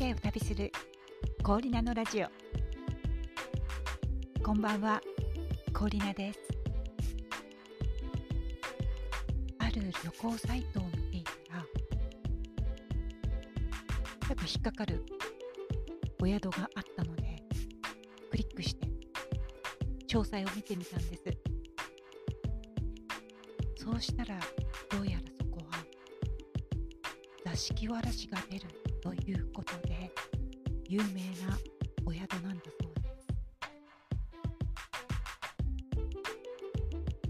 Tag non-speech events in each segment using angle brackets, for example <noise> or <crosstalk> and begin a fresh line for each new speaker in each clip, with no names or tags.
世を旅する。氷名のラジオ。こんばんは。氷名です。ある旅行サイトを見ていたらちょっと引っかかる。お宿があったのでクリックして詳細を見てみたんです。そうしたらどうやらそこは座敷わらしが出る。ということで有名なお宿なんだそうです。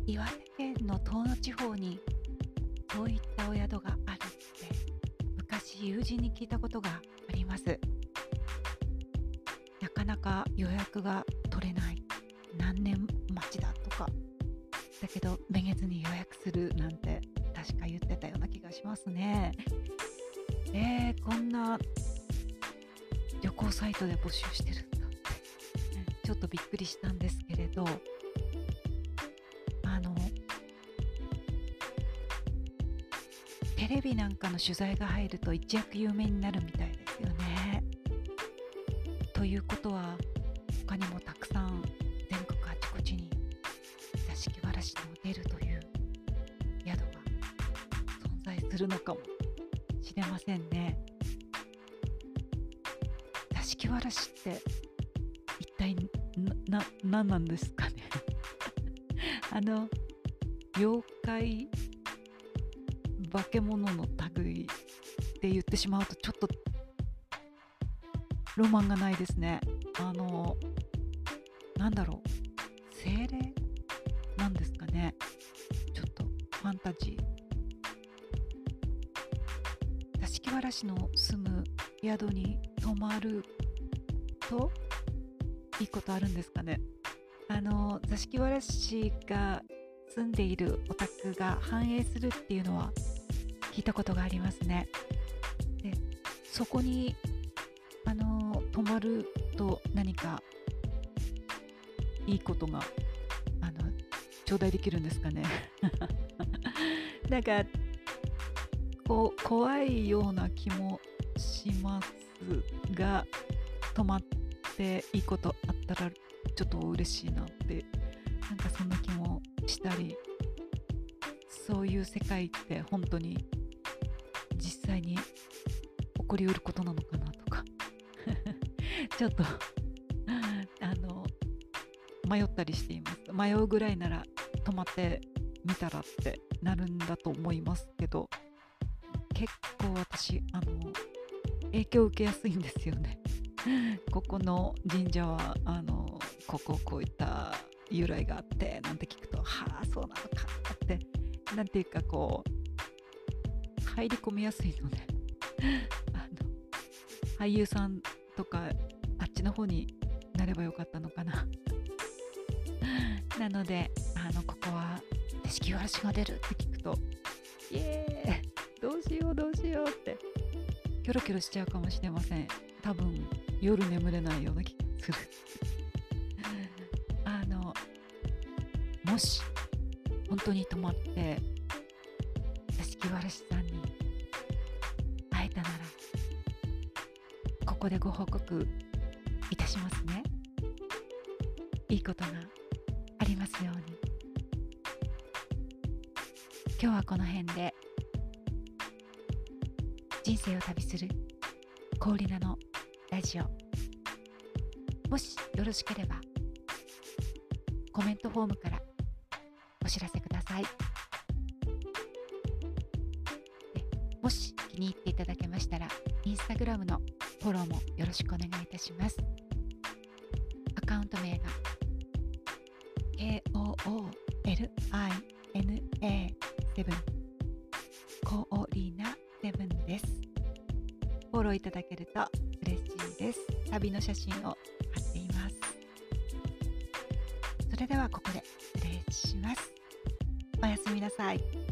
岩手県の遠野地方にそういったお宿があるって昔友人に聞いたことがあります。なかなか予約が取れない。何年待ちだとか。だけどめげずに予約するなんて確か言ってたような気がしますね。えー、こんな旅行サイトで募集してるんだってちょっとびっくりしたんですけれどあのテレビなんかの取材が入ると一躍有名になるみたいですよね。ということは他にもたくさん全国あちこちに座敷わらしの出るという宿が存在するのかもしれませんね。座敷わらしって一体なな何なんですかね。<laughs> あの妖怪化け物の類って言ってしまうとちょっとロマンがないですね。あのなんだろう。精霊なんですかね。ちょっとファンタジー。座敷わらしの住む宿に泊まるといいことあるんですかねあの座敷わらしが住んでいるお宅が繁栄するっていうのは聞いたことがありますね。でそこにあの泊まると何かいいことがあの頂戴できるんですかね。なんかこ怖いような気もしますが泊まっていいことあったらちょっと嬉しいなってなんかそんな気もしたりそういう世界って本当に実際に起こりうることなのかなとか。<laughs> ちょっとあの迷ったりしています。迷うぐらいなら泊まってみたらってなるんだと思いますけど。結構私あの影響を受けやすいんですよね。<laughs> ここの神社はあのこここういった由来があってなんて聞くとはあそうなのかってなんていうかこう入り込みやすいので <laughs> あの俳優さんとかあっちの方になればよかったのかな。<laughs> なのであのここは式わらしが出るって聞くとイエキョロキョロしちゃうかもしれません。多分夜眠れないような気がする。<laughs> あのもし本当に泊まって座敷わらしさんに会えたならここでご報告いたしますね。いいことがありますように。今日はこの辺で。人生を旅する氷名のラジオ。もしよろしければコメントフォームからお知らせください。もし気に入っていただけましたらインスタグラムのフォローもよろしくお願いいたします。アカウント名が KOOLINA7 コーリーナ7です。ローいただけると嬉しいです。旅の写真を貼っています。それではここで失礼します。おやすみなさい。